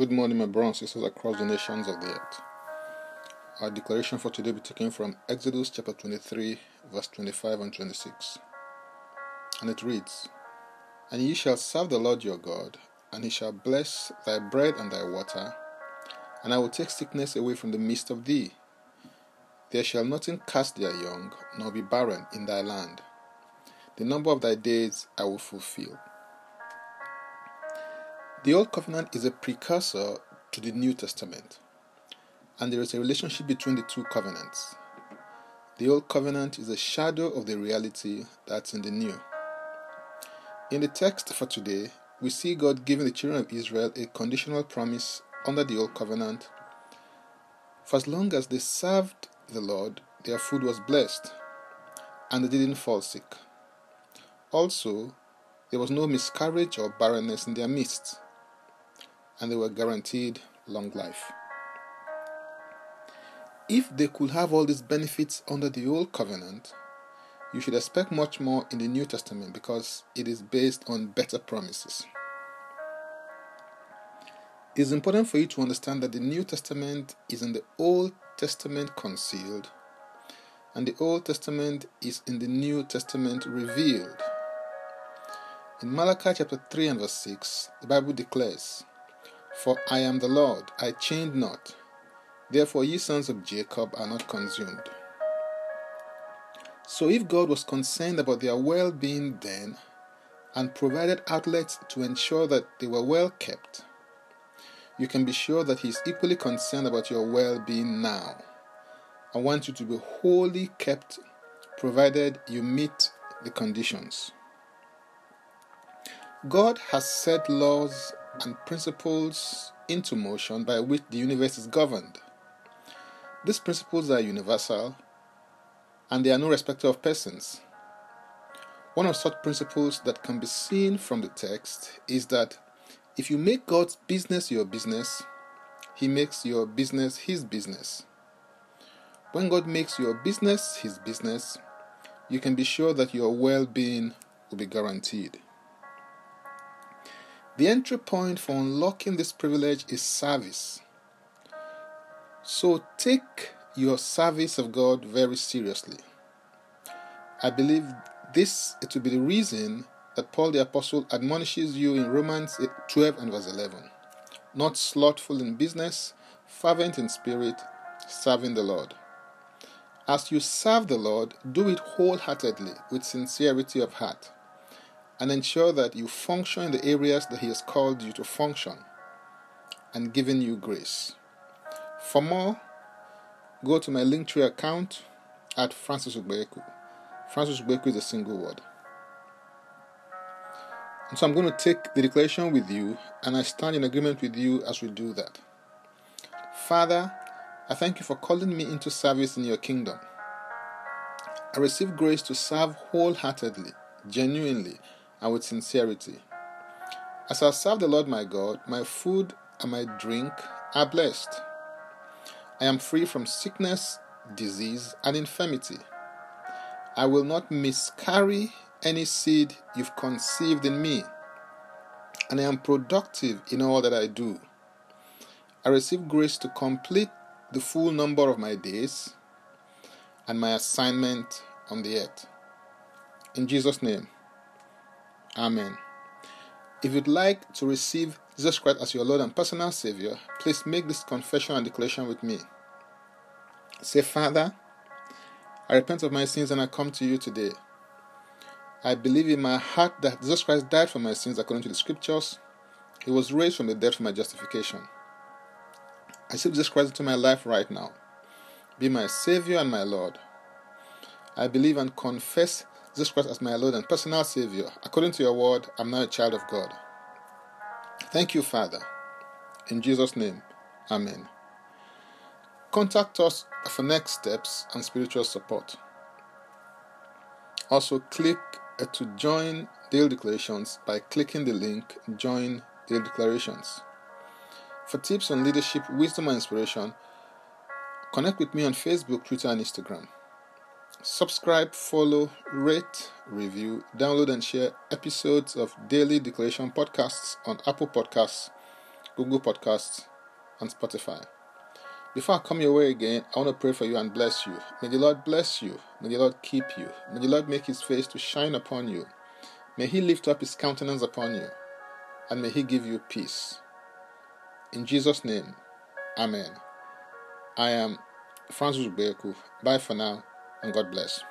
Good morning, my brothers and sisters across the nations of the earth. Our declaration for today will be taken from Exodus chapter 23, verse 25 and 26. And it reads And ye shall serve the Lord your God, and he shall bless thy bread and thy water, and I will take sickness away from the midst of thee. There shall nothing cast their young, nor be barren in thy land. The number of thy days I will fulfill. The Old Covenant is a precursor to the New Testament, and there is a relationship between the two covenants. The Old Covenant is a shadow of the reality that's in the New. In the text for today, we see God giving the children of Israel a conditional promise under the Old Covenant. For as long as they served the Lord, their food was blessed, and they didn't fall sick. Also, there was no miscarriage or barrenness in their midst and they were guaranteed long life. If they could have all these benefits under the Old Covenant, you should expect much more in the New Testament because it is based on better promises. It is important for you to understand that the New Testament is in the Old Testament concealed, and the Old Testament is in the New Testament revealed. In Malachi chapter 3 and verse 6, the Bible declares, for I am the Lord, I change not. Therefore, ye sons of Jacob are not consumed. So, if God was concerned about their well being then and provided outlets to ensure that they were well kept, you can be sure that He is equally concerned about your well being now. I want you to be wholly kept provided you meet the conditions. God has set laws and principles into motion by which the universe is governed. These principles are universal and they are no respecter of persons. One of such principles that can be seen from the text is that if you make God's business your business, He makes your business His business. When God makes your business His business, you can be sure that your well being will be guaranteed. The entry point for unlocking this privilege is service. So take your service of God very seriously. I believe this to be the reason that Paul the Apostle admonishes you in Romans 12 and verse 11. Not slothful in business, fervent in spirit, serving the Lord. As you serve the Lord, do it wholeheartedly with sincerity of heart and ensure that you function in the areas that He has called you to function and given you grace. For more, go to my Linktree account at Francis Ugbeku. Francis Ugbeku is a single word. And so I'm going to take the declaration with you, and I stand in agreement with you as we do that. Father, I thank you for calling me into service in your kingdom. I receive grace to serve wholeheartedly, genuinely, and with sincerity. As I serve the Lord my God, my food and my drink are blessed. I am free from sickness, disease, and infirmity. I will not miscarry any seed you've conceived in me, and I am productive in all that I do. I receive grace to complete the full number of my days and my assignment on the earth. In Jesus' name. Amen. If you'd like to receive Jesus Christ as your Lord and personal Savior, please make this confession and declaration with me. Say, Father, I repent of my sins and I come to you today. I believe in my heart that Jesus Christ died for my sins according to the scriptures. He was raised from the dead for my justification. I accept Jesus Christ into my life right now. Be my Savior and my Lord. I believe and confess Jesus Christ as my Lord and personal Savior. According to your word, I'm now a child of God. Thank you, Father. In Jesus' name, Amen. Contact us for next steps and spiritual support. Also, click uh, to join Daily Declarations by clicking the link Join Daily Declarations. For tips on leadership, wisdom, and inspiration, connect with me on Facebook, Twitter, and Instagram. Subscribe, follow, rate, review, download, and share episodes of Daily Declaration podcasts on Apple Podcasts, Google Podcasts, and Spotify. Before I come your way again, I want to pray for you and bless you. May the Lord bless you. May the Lord keep you. May the Lord make his face to shine upon you. May he lift up his countenance upon you. And may he give you peace. In Jesus' name, Amen. I am Francis Ugbeku. Bye for now, and God bless.